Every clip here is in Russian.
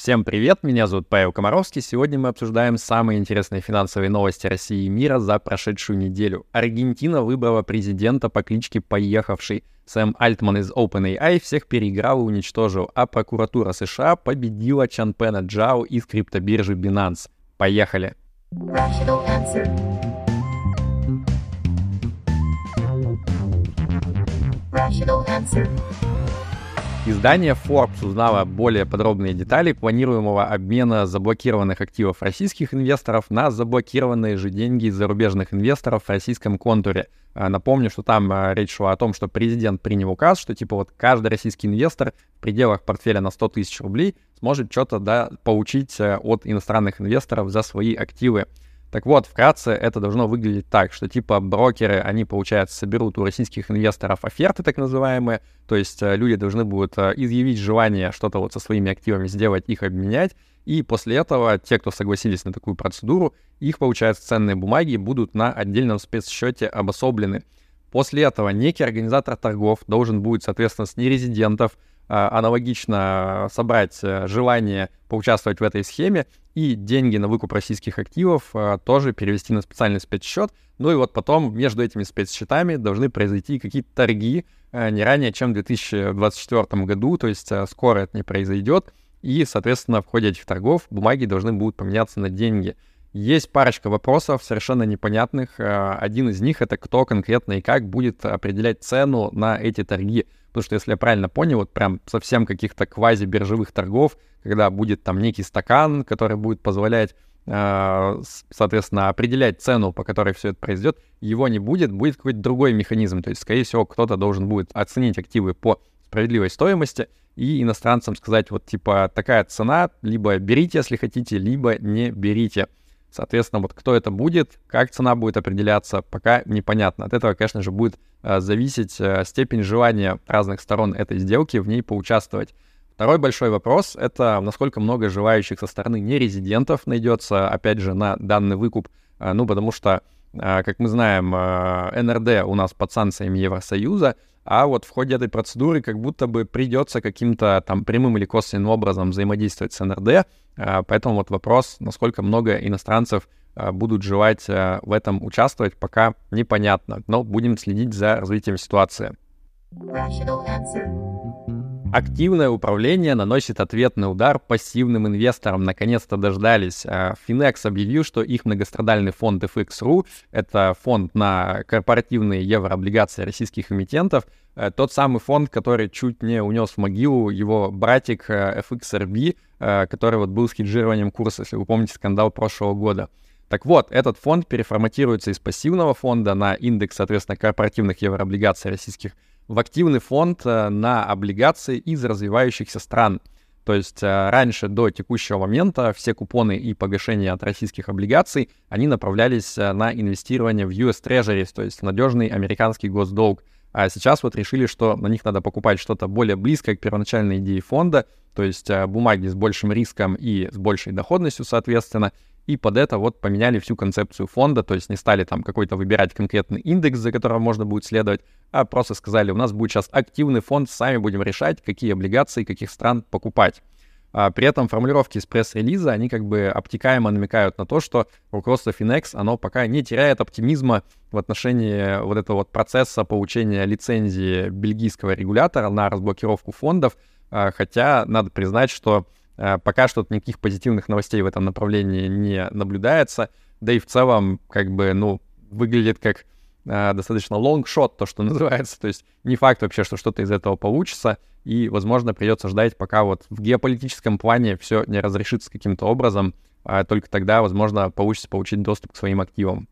Всем привет, меня зовут Павел Комаровский. Сегодня мы обсуждаем самые интересные финансовые новости России и мира за прошедшую неделю. Аргентина выбрала президента по кличке Поехавший. Сэм Альтман из OpenAI всех переиграл и уничтожил, а прокуратура США победила Чанпена Джао из криптобиржи Binance. Поехали! Rational answer. Издание Forbes узнало более подробные детали планируемого обмена заблокированных активов российских инвесторов на заблокированные же деньги зарубежных инвесторов в российском контуре. А, напомню, что там а, речь шла о том, что президент принял указ, что типа вот каждый российский инвестор в пределах портфеля на 100 тысяч рублей сможет что-то да, получить э, от иностранных инвесторов за свои активы. Так вот, вкратце это должно выглядеть так, что типа брокеры, они, получается, соберут у российских инвесторов оферты так называемые, то есть э, люди должны будут э, изъявить желание что-то вот со своими активами сделать, их обменять, и после этого те, кто согласились на такую процедуру, их, получается, ценные бумаги будут на отдельном спецсчете обособлены. После этого некий организатор торгов должен будет, соответственно, с нерезидентов аналогично собрать э, желание поучаствовать в этой схеме и деньги на выкуп российских активов а, тоже перевести на специальный спецсчет. Ну и вот потом между этими спецсчетами должны произойти какие-то торги а, не ранее, чем в 2024 году, то есть скоро это не произойдет. И, соответственно, в ходе этих торгов бумаги должны будут поменяться на деньги. Есть парочка вопросов совершенно непонятных. Один из них — это кто конкретно и как будет определять цену на эти торги. Потому что, если я правильно понял, вот прям совсем каких-то квази-биржевых торгов, когда будет там некий стакан, который будет позволять, э, соответственно, определять цену, по которой все это произойдет, его не будет, будет какой-то другой механизм. То есть, скорее всего, кто-то должен будет оценить активы по справедливой стоимости и иностранцам сказать, вот типа такая цена, либо берите, если хотите, либо не берите. Соответственно, вот кто это будет, как цена будет определяться, пока непонятно. От этого, конечно же, будет э, зависеть э, степень желания разных сторон этой сделки в ней поучаствовать. Второй большой вопрос — это насколько много желающих со стороны нерезидентов найдется, опять же, на данный выкуп. Э, ну, потому что, как мы знаем, НРД у нас под санкциями Евросоюза, а вот в ходе этой процедуры как будто бы придется каким-то там прямым или косвенным образом взаимодействовать с НРД, а, поэтому вот вопрос, насколько много иностранцев а, будут желать а, в этом участвовать, пока непонятно, но будем следить за развитием ситуации. Активное управление наносит ответный удар пассивным инвесторам. Наконец-то дождались. Finex объявил, что их многострадальный фонд FX.ru, это фонд на корпоративные еврооблигации российских эмитентов, э, тот самый фонд, который чуть не унес в могилу его братик э, FXRB, э, который вот был с хеджированием курса, если вы помните скандал прошлого года. Так вот, этот фонд переформатируется из пассивного фонда на индекс, соответственно, корпоративных еврооблигаций российских в активный фонд э, на облигации из развивающихся стран. То есть э, раньше, до текущего момента, все купоны и погашения от российских облигаций, они направлялись э, на инвестирование в US Treasuries, то есть надежный американский госдолг. А сейчас вот решили, что на них надо покупать что-то более близкое к первоначальной идее фонда, то есть бумаги с большим риском и с большей доходностью, соответственно, и под это вот поменяли всю концепцию фонда, то есть не стали там какой-то выбирать конкретный индекс, за которым можно будет следовать, а просто сказали, у нас будет сейчас активный фонд, сами будем решать, какие облигации каких стран покупать. А при этом формулировки из пресс-релиза, они как бы обтекаемо намекают на то, что руководство Finex, оно пока не теряет оптимизма в отношении вот этого вот процесса получения лицензии бельгийского регулятора на разблокировку фондов, а, хотя надо признать, что пока что никаких позитивных новостей в этом направлении не наблюдается. Да и в целом, как бы, ну, выглядит как э, достаточно лонгшот, то, что называется. То есть не факт вообще, что что-то из этого получится. И, возможно, придется ждать, пока вот в геополитическом плане все не разрешится каким-то образом. А только тогда, возможно, получится получить доступ к своим активам.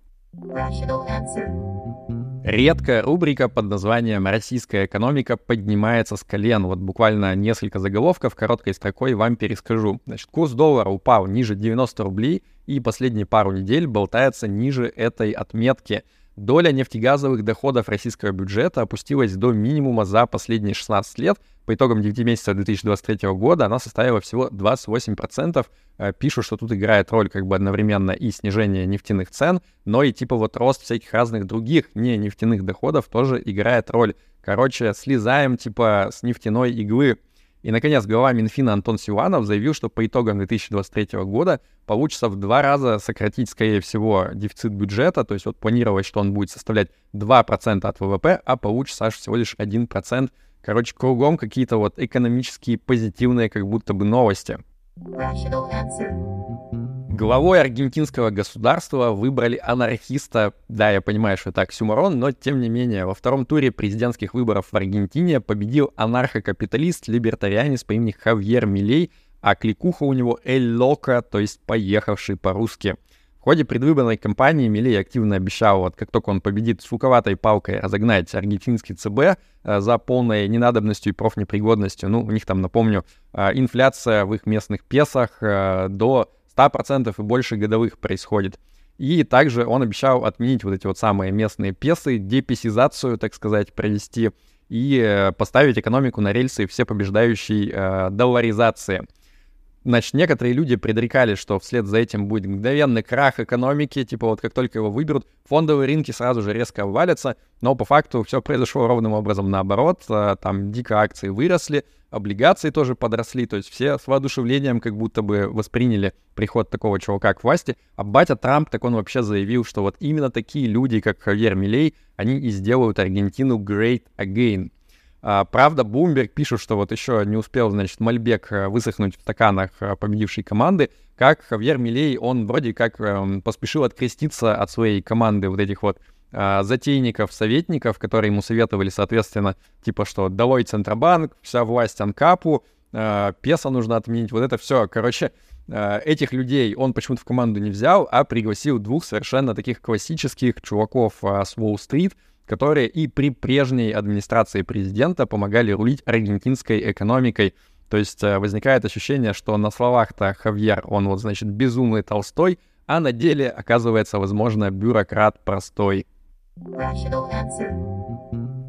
Редкая рубрика под названием «Российская экономика поднимается с колен». Вот буквально несколько заголовков короткой строкой вам перескажу. Значит, курс доллара упал ниже 90 рублей и последние пару недель болтается ниже этой отметки – Доля нефтегазовых доходов российского бюджета опустилась до минимума за последние 16 лет. По итогам 9 месяцев 2023 года она составила всего 28%. Э, пишут, что тут играет роль как бы одновременно и снижение нефтяных цен, но и типа вот рост всяких разных других не нефтяных доходов тоже играет роль. Короче, слезаем типа с нефтяной иглы. И, наконец, глава Минфина Антон Силанов заявил, что по итогам 2023 года получится в два раза сократить, скорее всего, дефицит бюджета, то есть вот планировать, что он будет составлять 2% от ВВП, а получится аж всего лишь 1%. Короче, кругом какие-то вот экономические позитивные как будто бы новости. Главой аргентинского государства выбрали анархиста. Да, я понимаю, что это оксюморон, но тем не менее, во втором туре президентских выборов в Аргентине победил анархокапиталист, либертарианец по имени Хавьер Милей, а кликуха у него Эль Лока, то есть поехавший по-русски. В ходе предвыборной кампании Милей активно обещал, вот как только он победит, суковатой палкой разогнать аргентинский ЦБ э, за полной ненадобностью и профнепригодностью. Ну, у них там, напомню, э, инфляция в их местных песах э, до 100% и больше годовых происходит. И также он обещал отменить вот эти вот самые местные песы, депесизацию, так сказать, провести и э, поставить экономику на рельсы все побеждающей э, долларизации. Значит, некоторые люди предрекали, что вслед за этим будет мгновенный крах экономики, типа вот как только его выберут, фондовые рынки сразу же резко обвалятся, но по факту все произошло ровным образом наоборот, э, там дико акции выросли, облигации тоже подросли, то есть все с воодушевлением как будто бы восприняли приход такого чувака к власти, а батя Трамп, так он вообще заявил, что вот именно такие люди, как Хавьер Милей, они и сделают Аргентину great again. А, правда, Бумберг пишет, что вот еще не успел, значит, Мальбек э, высохнуть в стаканах э, победившей команды, как Хавьер Милей, он вроде как э, поспешил откреститься от своей команды вот этих вот э, затейников, советников, которые ему советовали, соответственно, типа что долой Центробанк, вся власть Анкапу, э, песо нужно отменить, вот это все. Короче, э, этих людей он почему-то в команду не взял, а пригласил двух совершенно таких классических чуваков с Уолл-стрит, которые и при прежней администрации президента помогали рулить аргентинской экономикой. То есть возникает ощущение, что на словах-то Хавьер, он вот, значит, безумный Толстой, а на деле оказывается, возможно, бюрократ простой.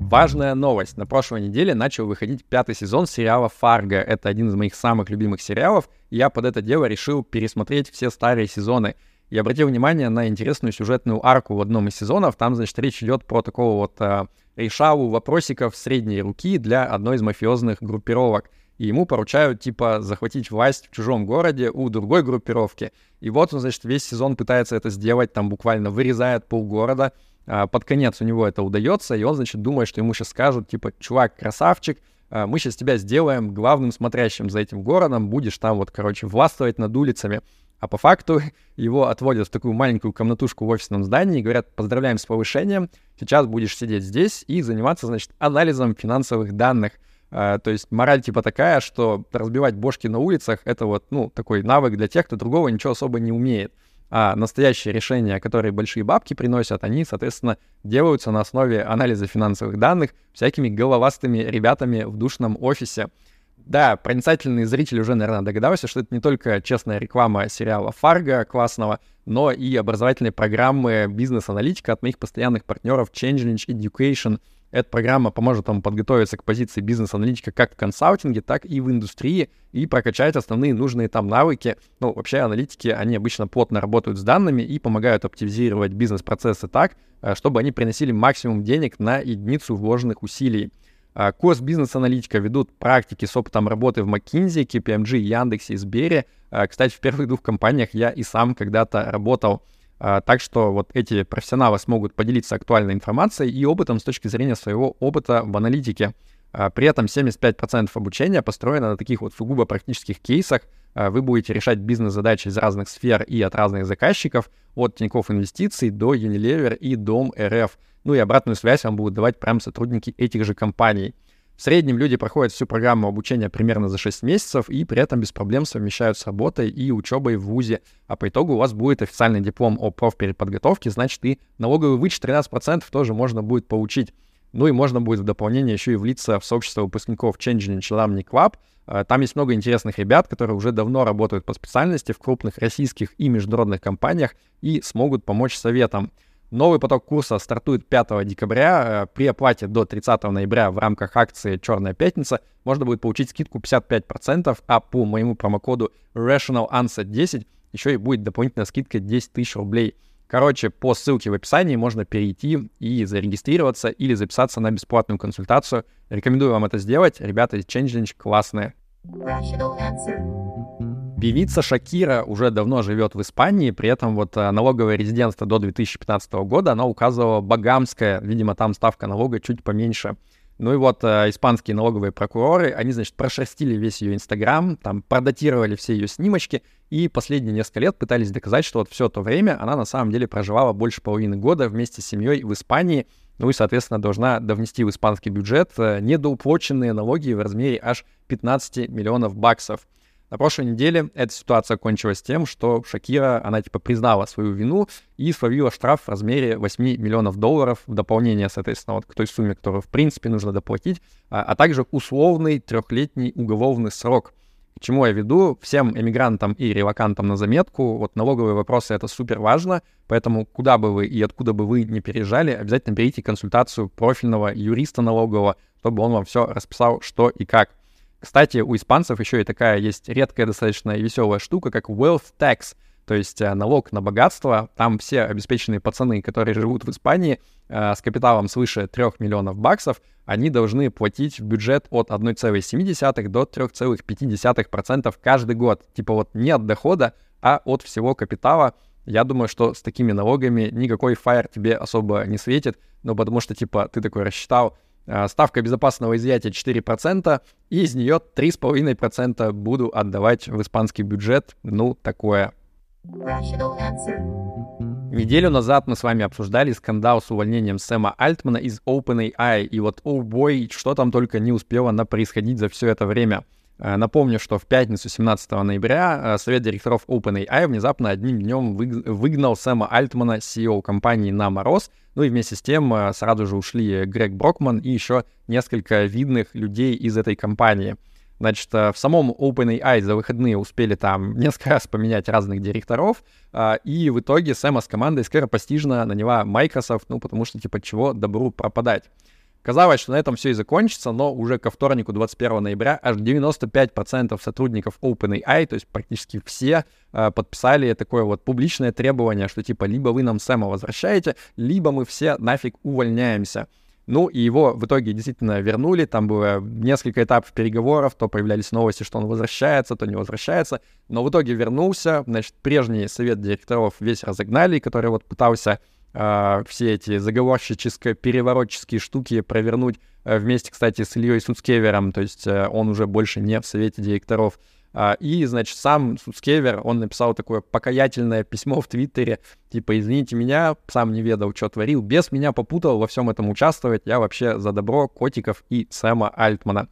Важная новость. На прошлой неделе начал выходить пятый сезон сериала «Фарго». Это один из моих самых любимых сериалов. Я под это дело решил пересмотреть все старые сезоны — и обратил внимание на интересную сюжетную арку в одном из сезонов. Там, значит, речь идет про такого вот э, решалу вопросиков средней руки для одной из мафиозных группировок. И ему поручают, типа, захватить власть в чужом городе у другой группировки. И вот он, значит, весь сезон пытается это сделать, там буквально вырезает полгорода. А под конец у него это удается, и он, значит, думает, что ему сейчас скажут, типа, чувак, красавчик, а, мы сейчас тебя сделаем главным смотрящим за этим городом, будешь там вот, короче, властвовать над улицами. А по факту его отводят в такую маленькую комнатушку в офисном здании и говорят, поздравляем с повышением, сейчас будешь сидеть здесь и заниматься, значит, анализом финансовых данных. Uh, то есть мораль типа такая, что разбивать бошки на улицах — это вот, ну, такой навык для тех, кто другого ничего особо не умеет. А настоящие решения, которые большие бабки приносят, они, соответственно, делаются на основе анализа финансовых данных всякими головастыми ребятами в душном офисе. Да, проницательный зритель уже, наверное, догадался, что это не только честная реклама сериала «Фарго» классного, но и образовательные программы бизнес-аналитика от моих постоянных партнеров Changelinch Education. Эта программа поможет вам подготовиться к позиции бизнес-аналитика как в консалтинге, так и в индустрии и прокачать основные нужные там навыки. Ну, вообще аналитики, они обычно плотно работают с данными и помогают оптимизировать бизнес-процессы так, э, чтобы они приносили максимум денег на единицу вложенных усилий. А, курс бизнес-аналитика ведут практики с опытом работы в McKinsey, KPMG, Яндексе и Сбере. А, кстати, в первых двух компаниях я и сам когда-то работал. А, так что вот эти профессионалы смогут поделиться актуальной информацией и опытом с точки зрения своего опыта в аналитике. При этом 75% обучения построено на таких вот сугубо практических кейсах. Вы будете решать бизнес-задачи из разных сфер и от разных заказчиков, от Тинькофф Инвестиций до Unilever и Дом РФ — ну и обратную связь вам будут давать прям сотрудники этих же компаний. В среднем люди проходят всю программу обучения примерно за 6 месяцев и при этом без проблем совмещают с работой и учебой в ВУЗе. А по итогу у вас будет официальный диплом о профпереподготовке, значит и налоговый вычет 13% тоже можно будет получить. Ну и можно будет в дополнение еще и влиться в сообщество выпускников Changing Alumni Club. А, там есть много интересных ребят, которые уже давно работают по специальности в крупных российских и международных компаниях и смогут помочь советам. Новый поток курса стартует 5 декабря. Э, при оплате до 30 ноября в рамках акции «Черная пятница» можно будет получить скидку 55%, а по моему промокоду Rational Answer 10 еще и будет дополнительная скидка 10 тысяч рублей. Короче, по ссылке в описании можно перейти и зарегистрироваться или записаться на бесплатную консультацию. Рекомендую вам это сделать. Ребята из ChangeLinch классные. Певица Шакира уже давно живет в Испании, при этом вот э, налоговое резидентство до 2015 года, она указывала Багамское, видимо, там ставка налога чуть поменьше. Ну и вот э, испанские налоговые прокуроры, они, значит, прошерстили весь ее Инстаграм, там продатировали все ее снимочки, и последние несколько лет пытались доказать, что вот все то время она на самом деле проживала больше половины года вместе с семьей в Испании, ну и, соответственно, должна довнести в испанский бюджет э, недоуплоченные налоги в размере аж 15 миллионов баксов. На прошлой неделе эта ситуация кончилась тем, что Шакира, она типа признала свою вину и словила штраф в размере 8 миллионов долларов в дополнение, соответственно, вот к той сумме, которую в принципе нужно доплатить, а, а также условный трехлетний уголовный срок. К чему я веду? Всем эмигрантам и релакантам на заметку, вот налоговые вопросы — это супер важно, поэтому куда бы вы и откуда бы вы не переезжали, обязательно берите консультацию профильного юриста налогового, чтобы он вам все расписал, что и как. Кстати, у испанцев еще и такая есть редкая достаточно веселая штука, как wealth tax, то есть э, налог на богатство. Там все обеспеченные пацаны, которые живут в Испании э, с капиталом свыше 3 миллионов баксов, они должны платить в бюджет от 1,7 до 3,5% каждый год. Типа вот не от дохода, а от всего капитала. Я думаю, что с такими налогами никакой фаер тебе особо не светит, ну потому что, типа, ты такой рассчитал, ставка безопасного изъятия 4%, и из нее 3,5% буду отдавать в испанский бюджет. Ну, такое. Неделю назад мы с вами обсуждали скандал с увольнением Сэма Альтмана из OpenAI, и вот, о oh бой, что там только не успело на происходить за все это время — напомню, что в пятницу 17 ноября э, совет директоров OpenAI внезапно одним днем выгнал Сэма Альтмана, CEO компании на мороз, ну и вместе с тем э, сразу же ушли Грег Брокман и еще несколько видных людей из этой компании. Значит, в самом OpenAI за выходные успели там несколько раз поменять разных директоров, и в итоге Сэма с командой скоропостижно наняла Microsoft, ну потому что типа чего добру пропадать. Казалось, что на этом все и закончится, но уже ко вторнику 21 ноября аж 95% сотрудников OpenAI, то есть практически все, э, подписали такое вот публичное требование, что типа либо вы нам Сэма возвращаете, либо мы все нафиг увольняемся. Ну, и его в итоге действительно вернули, там было несколько этапов переговоров, то появлялись новости, что он возвращается, то не возвращается, но в итоге вернулся, значит, прежний совет директоров весь разогнали, который вот пытался э, все эти заговорщическо-переворотческие штуки провернуть э, вместе, кстати, с Ильей Суцкевером, то есть э, он уже больше не в совете директоров. Uh, и, значит, сам Суцкевер, он написал такое покаятельное письмо в Твиттере, типа, извините меня, сам не ведал, что творил, без меня попутал во всем этом участвовать, я вообще за добро котиков и Сэма Альтмана.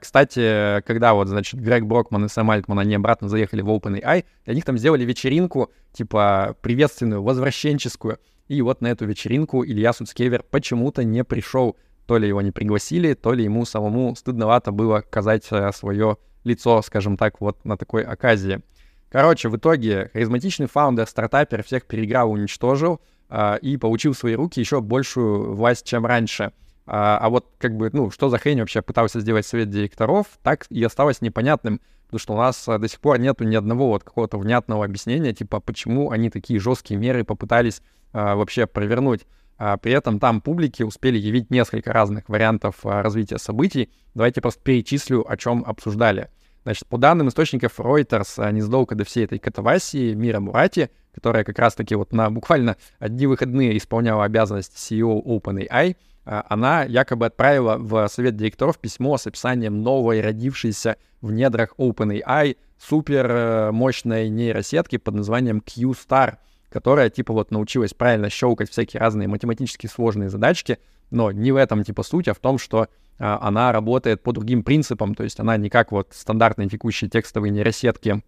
Кстати, когда вот, значит, Грег Брокман и Сэм Альтман, они обратно заехали в OpenAI, для них там сделали вечеринку, типа, приветственную, возвращенческую, и вот на эту вечеринку Илья Суцкевер почему-то не пришел. То ли его не пригласили, то ли ему самому стыдновато было казать э, свое лицо, скажем так, вот на такой оказии. Короче, в итоге харизматичный фаундер, стартапер всех переиграл, уничтожил э, и получил в свои руки еще большую власть, чем раньше. А, а вот как бы, ну, что за хрень вообще пытался сделать совет директоров, так и осталось непонятным, потому что у нас а, до сих пор нету ни одного вот какого-то внятного объяснения, типа, почему они такие жесткие меры попытались вообще провернуть. А, при этом там публике успели явить несколько разных вариантов а, развития событий. Давайте просто перечислю, о чем обсуждали. Значит, по данным источников Reuters, незадолго до всей этой катавасии Мира Мурати, которая как раз-таки вот на буквально одни выходные исполняла обязанности CEO OpenAI, она якобы отправила в совет директоров письмо с описанием новой родившейся в недрах OpenAI супер э, мощной нейросетки под названием Q-Star — которая, типа, вот научилась правильно щелкать всякие разные математически сложные задачки, но не в этом, типа, суть, а в том, что а, она работает по другим принципам, то есть она не как вот стандартные текущие текстовые нейросетки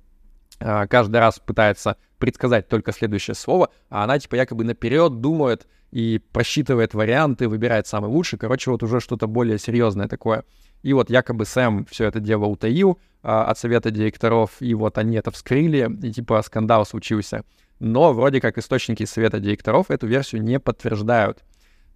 а, каждый раз пытается предсказать только следующее слово, а она, типа, якобы наперед думает и просчитывает варианты, выбирает самый лучший, короче, вот уже что-то более серьезное такое. И вот якобы Сэм все это дело утаил а, от совета директоров, и вот они это вскрыли, и типа скандал случился но вроде как источники совета директоров эту версию не подтверждают.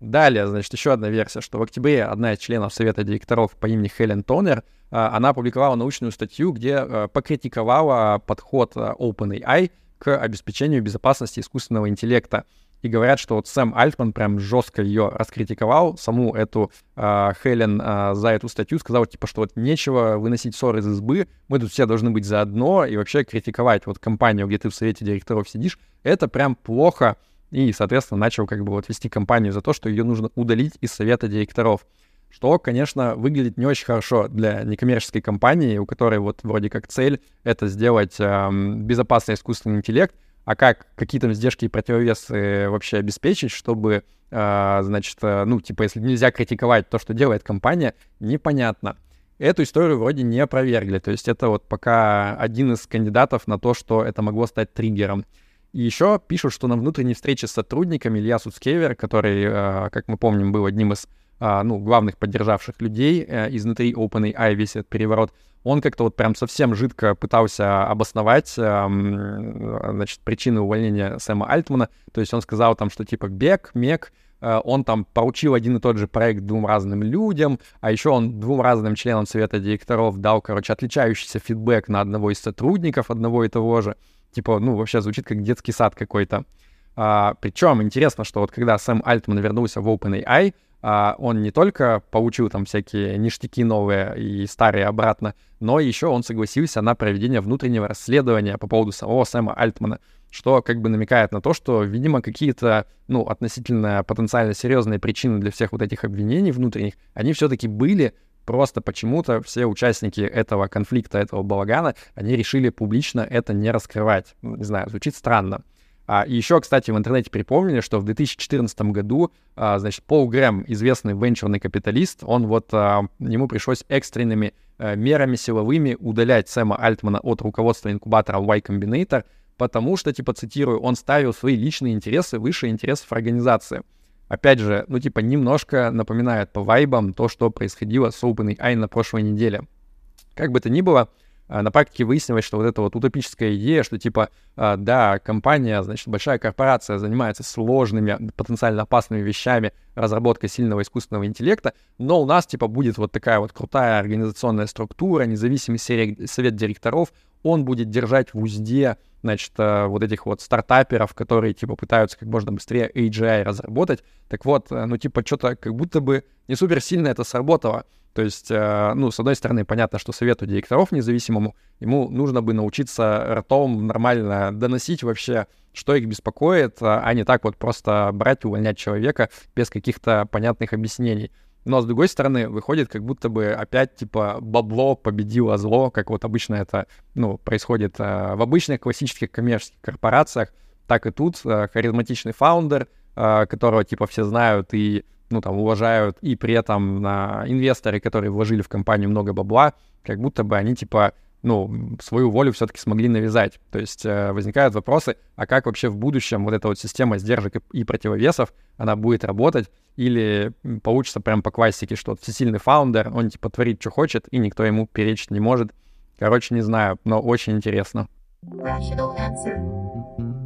Далее, значит, еще одна версия, что в октябре одна из членов совета директоров по имени Хелен Тонер, а, она опубликовала научную статью, где а, покритиковала подход а, OpenAI к обеспечению безопасности искусственного интеллекта. И говорят, что вот Сэм Альтман прям жестко ее раскритиковал, саму эту э, Хелен э, за эту статью, сказал, типа, что вот нечего выносить ссоры из избы, мы тут все должны быть заодно, и вообще критиковать вот компанию, где ты в совете директоров сидишь, это прям плохо, и, соответственно, начал как бы вот вести компанию за то, что ее нужно удалить из совета директоров что, конечно, выглядит не очень хорошо для некоммерческой компании, у которой вот вроде как цель это сделать эм, безопасный искусственный интеллект, а как какие то издержки и противовесы вообще обеспечить, чтобы, э, значит, э, ну, типа, если нельзя критиковать то, что делает компания, непонятно. Эту историю вроде не опровергли, то есть это вот пока один из кандидатов на то, что это могло стать триггером. И еще пишут, что на внутренней встрече с сотрудниками Илья Суцкевер, который, э, как мы помним, был одним из а, ну, главных поддержавших людей э, изнутри OpenAI весь этот переворот, он как-то вот прям совсем жидко пытался обосновать, значит, причины увольнения Сэма Альтмана. То есть он сказал там, что типа бег, мег, э, он там поручил один и тот же проект двум разным людям, а еще он двум разным членам совета директоров дал, короче, отличающийся фидбэк на одного из сотрудников одного и того же. Типа, ну, вообще звучит как детский сад какой-то. А, причем интересно, что вот когда Сэм Альтман вернулся в OpenAI, он не только получил там всякие ништяки новые и старые обратно, но еще он согласился на проведение внутреннего расследования по поводу самого Сэма Альтмана, что как бы намекает на то, что, видимо, какие-то, ну, относительно потенциально серьезные причины для всех вот этих обвинений внутренних, они все-таки были, Просто почему-то все участники этого конфликта, этого балагана, они решили публично это не раскрывать. Не знаю, звучит странно. А, еще, кстати, в интернете припомнили, что в 2014 году, а, значит, Пол Грэм, известный венчурный капиталист, он вот, а, ему пришлось экстренными а, мерами силовыми удалять Сэма Альтмана от руководства инкубатора Y Combinator, потому что, типа, цитирую, он ставил свои личные интересы выше интересов организации. Опять же, ну, типа, немножко напоминает по вайбам то, что происходило с OpenAI на прошлой неделе. Как бы то ни было, на практике выяснилось, что вот эта вот утопическая идея, что типа, а, да, компания, значит, большая корпорация занимается сложными, потенциально опасными вещами, разработкой сильного искусственного интеллекта, но у нас, типа, будет вот такая вот крутая организационная структура, независимый совет директоров, он будет держать в узде, значит, а, вот этих вот стартаперов, которые, типа, пытаются как можно быстрее AGI разработать. Так вот, ну, типа, что-то как будто бы не супер сильно это сработало. То есть, э, ну, с одной стороны, понятно, что совету директоров независимому, ему нужно бы научиться ртом нормально доносить вообще, что их беспокоит, а не так вот просто брать, увольнять человека без каких-то понятных объяснений. Но, с другой стороны, выходит, как будто бы опять, типа, бабло победило зло, как вот обычно это, ну, происходит э, в обычных классических коммерческих корпорациях, так и тут э, харизматичный фаундер, которого, типа, все знают и ну, там, уважают, и при этом а, инвесторы, которые вложили в компанию много бабла, как будто бы они, типа, ну, свою волю все-таки смогли навязать. То есть э, возникают вопросы, а как вообще в будущем вот эта вот система сдержек и, и противовесов, она будет работать, или получится прям по классике, что всесильный фаундер, он типа творит, что хочет, и никто ему перечить не может. Короче, не знаю, но очень интересно.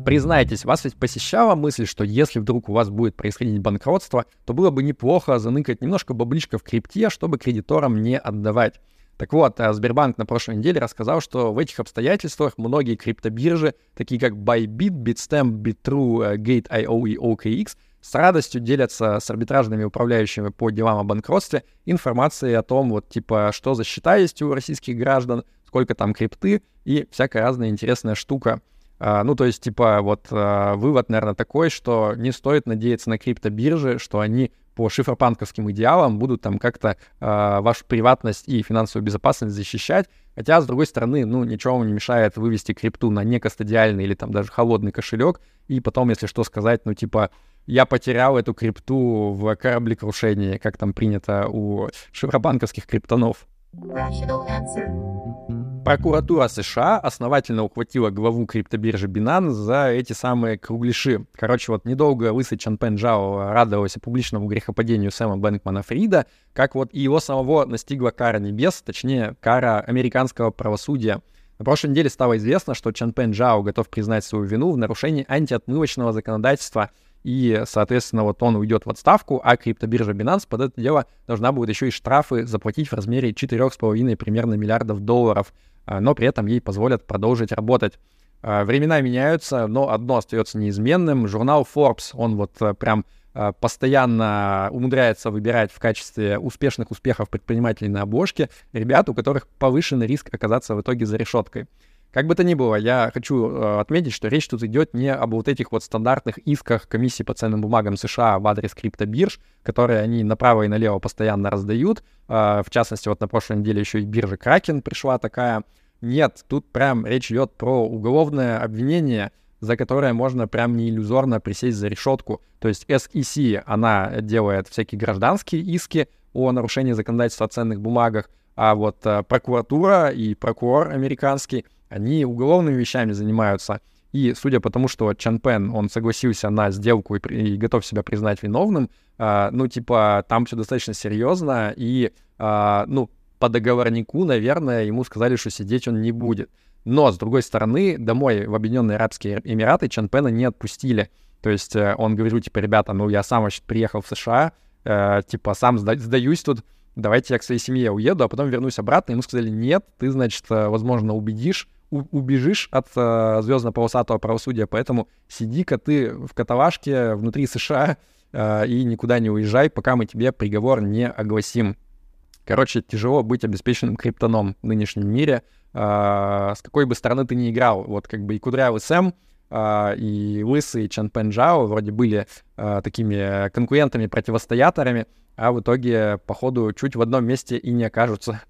Признайтесь, вас ведь посещала мысль, что если вдруг у вас будет происходить банкротство, то было бы неплохо заныкать немножко бабличка в крипте, чтобы кредиторам не отдавать. Так вот, э, Сбербанк на прошлой неделе рассказал, что в этих обстоятельствах многие криптобиржи, такие как Bybit, Bitstamp, Bitrue, э, Gate.io и OKX, с радостью делятся с арбитражными управляющими по делам о банкротстве информацией о том, вот типа, что за счета есть у российских граждан, сколько там крипты и всякая разная интересная штука. А, ну, то есть, типа, вот а, вывод, наверное, такой, что не стоит надеяться на криптобиржи, что они по шифропанковским идеалам будут там как-то а, вашу приватность и финансовую безопасность защищать. Хотя, с другой стороны, ну, ничего вам не мешает вывести крипту на некостадиальный или там даже холодный кошелек, и потом, если что, сказать, ну, типа, я потерял эту крипту в кораблекрушении, как там принято у шифропанковских криптонов. Прокуратура США основательно ухватила главу криптобиржи Binance за эти самые кругляши. Короче, вот недолго лысый Чанпен Джао радовался публичному грехопадению Сэма Бэнкмана Фрида, как вот и его самого настигла кара небес, точнее, кара американского правосудия. На прошлой неделе стало известно, что Чан Пен Джао готов признать свою вину в нарушении антиотмывочного законодательства — и, соответственно, вот он уйдет в отставку, а криптобиржа Binance под это дело должна будет еще и штрафы заплатить в размере 4,5 примерно миллиардов долларов, но при этом ей позволят продолжить работать. Времена меняются, но одно остается неизменным. Журнал Forbes, он вот прям постоянно умудряется выбирать в качестве успешных успехов предпринимателей на обложке ребят, у которых повышенный риск оказаться в итоге за решеткой. Как бы то ни было, я хочу э, отметить, что речь тут идет не об вот этих вот стандартных исках комиссии по ценным бумагам США в адрес криптобирж, которые они направо и налево постоянно раздают. Э, в частности, вот на прошлой неделе еще и биржа Кракен пришла такая. Нет, тут прям речь идет про уголовное обвинение, за которое можно прям не иллюзорно присесть за решетку. То есть SEC, она делает всякие гражданские иски о нарушении законодательства о ценных бумагах, а вот э, прокуратура и прокурор американский — они уголовными вещами занимаются. И судя по тому, что Чан Пен, он согласился на сделку и, и готов себя признать виновным, э, ну, типа, там все достаточно серьезно, и, э, ну, по договорнику, наверное, ему сказали, что сидеть он не будет. Но, с другой стороны, домой в Объединенные Арабские Эмираты Чан Пена не отпустили. То есть э, он говорил, типа, ребята, ну, я сам вообще приехал в США, э, типа, сам сда- сдаюсь тут, давайте я к своей семье уеду, а потом вернусь обратно. Ему сказали, нет, ты, значит, э, возможно, убедишь убежишь от э, звездно-полосатого правосудия, поэтому сиди-ка ты в каталажке внутри США э, и никуда не уезжай, пока мы тебе приговор не огласим. Короче, тяжело быть обеспеченным криптоном в нынешнем мире. Э, с какой бы стороны ты ни играл, вот как бы и Кудрявый Сэм, Uh, и Лысый Чан Пен Джао вроде были uh, такими конкурентами-противостояторами, а в итоге, походу, чуть в одном месте и не окажутся.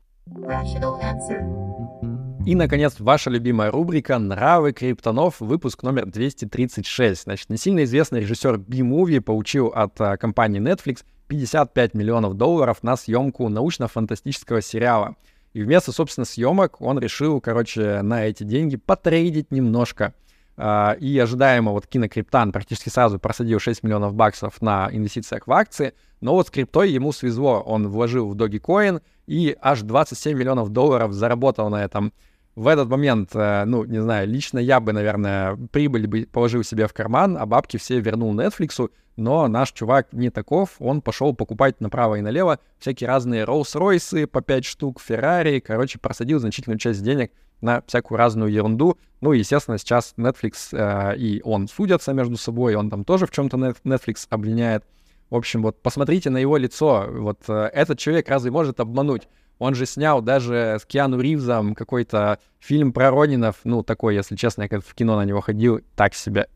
И, наконец, ваша любимая рубрика «Нравы криптонов», выпуск номер 236. Значит, не сильно известный режиссер B-Movie получил от а, компании Netflix 55 миллионов долларов на съемку научно-фантастического сериала. И вместо, собственно, съемок он решил, короче, на эти деньги потрейдить немножко. Uh, и ожидаемо вот кинокриптан практически сразу просадил 6 миллионов баксов на инвестициях в акции, но вот с криптой ему свезло. Он вложил в Dogecoin и аж 27 миллионов долларов заработал на этом в этот момент, э, ну, не знаю, лично я бы, наверное, прибыль бы положил себе в карман, а бабки все вернул Netflix, но наш чувак не таков, он пошел покупать направо и налево всякие разные Rolls-Royce по 5 штук, Ferrari, короче, просадил значительную часть денег на всякую разную ерунду. Ну, естественно, сейчас Netflix э, и он судятся между собой, он там тоже в чем-то Netflix обвиняет. В общем, вот посмотрите на его лицо. Вот э, этот человек разве может обмануть? Он же снял даже с Киану Ривзом какой-то фильм про Ронинов. Ну, такой, если честно, я как в кино на него ходил, так себе.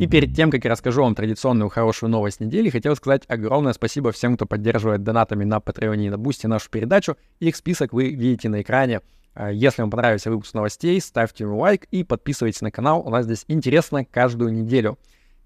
И перед тем, как я расскажу вам традиционную хорошую новость недели, хотел сказать огромное спасибо всем, кто поддерживает донатами на Patreon и на Бусти нашу передачу. Их список вы видите на экране. А, если вам понравился выпуск новостей, ставьте ему лайк и подписывайтесь на канал. У нас здесь интересно каждую неделю.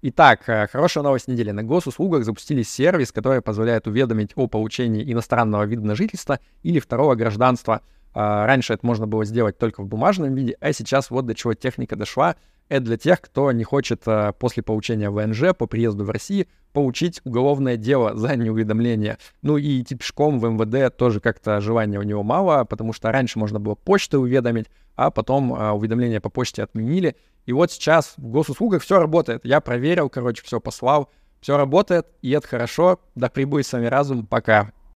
Итак, э, хорошая новость недели. На госуслугах запустили сервис, который позволяет уведомить о получении иностранного вида на жительство или второго гражданства. А, раньше это можно было сделать только в бумажном виде, а сейчас вот до чего техника дошла. Это для тех, кто не хочет э, после получения ВНЖ по приезду в Россию получить уголовное дело за неуведомление. Ну и идти пешком в МВД тоже как-то желания у него мало, потому что раньше можно было почтой уведомить, а потом уведомления по почте отменили. И вот сейчас в госуслугах все работает. Я проверил, короче, все послал. Все работает, и это хорошо. Да прибудет с вами разум. Пока.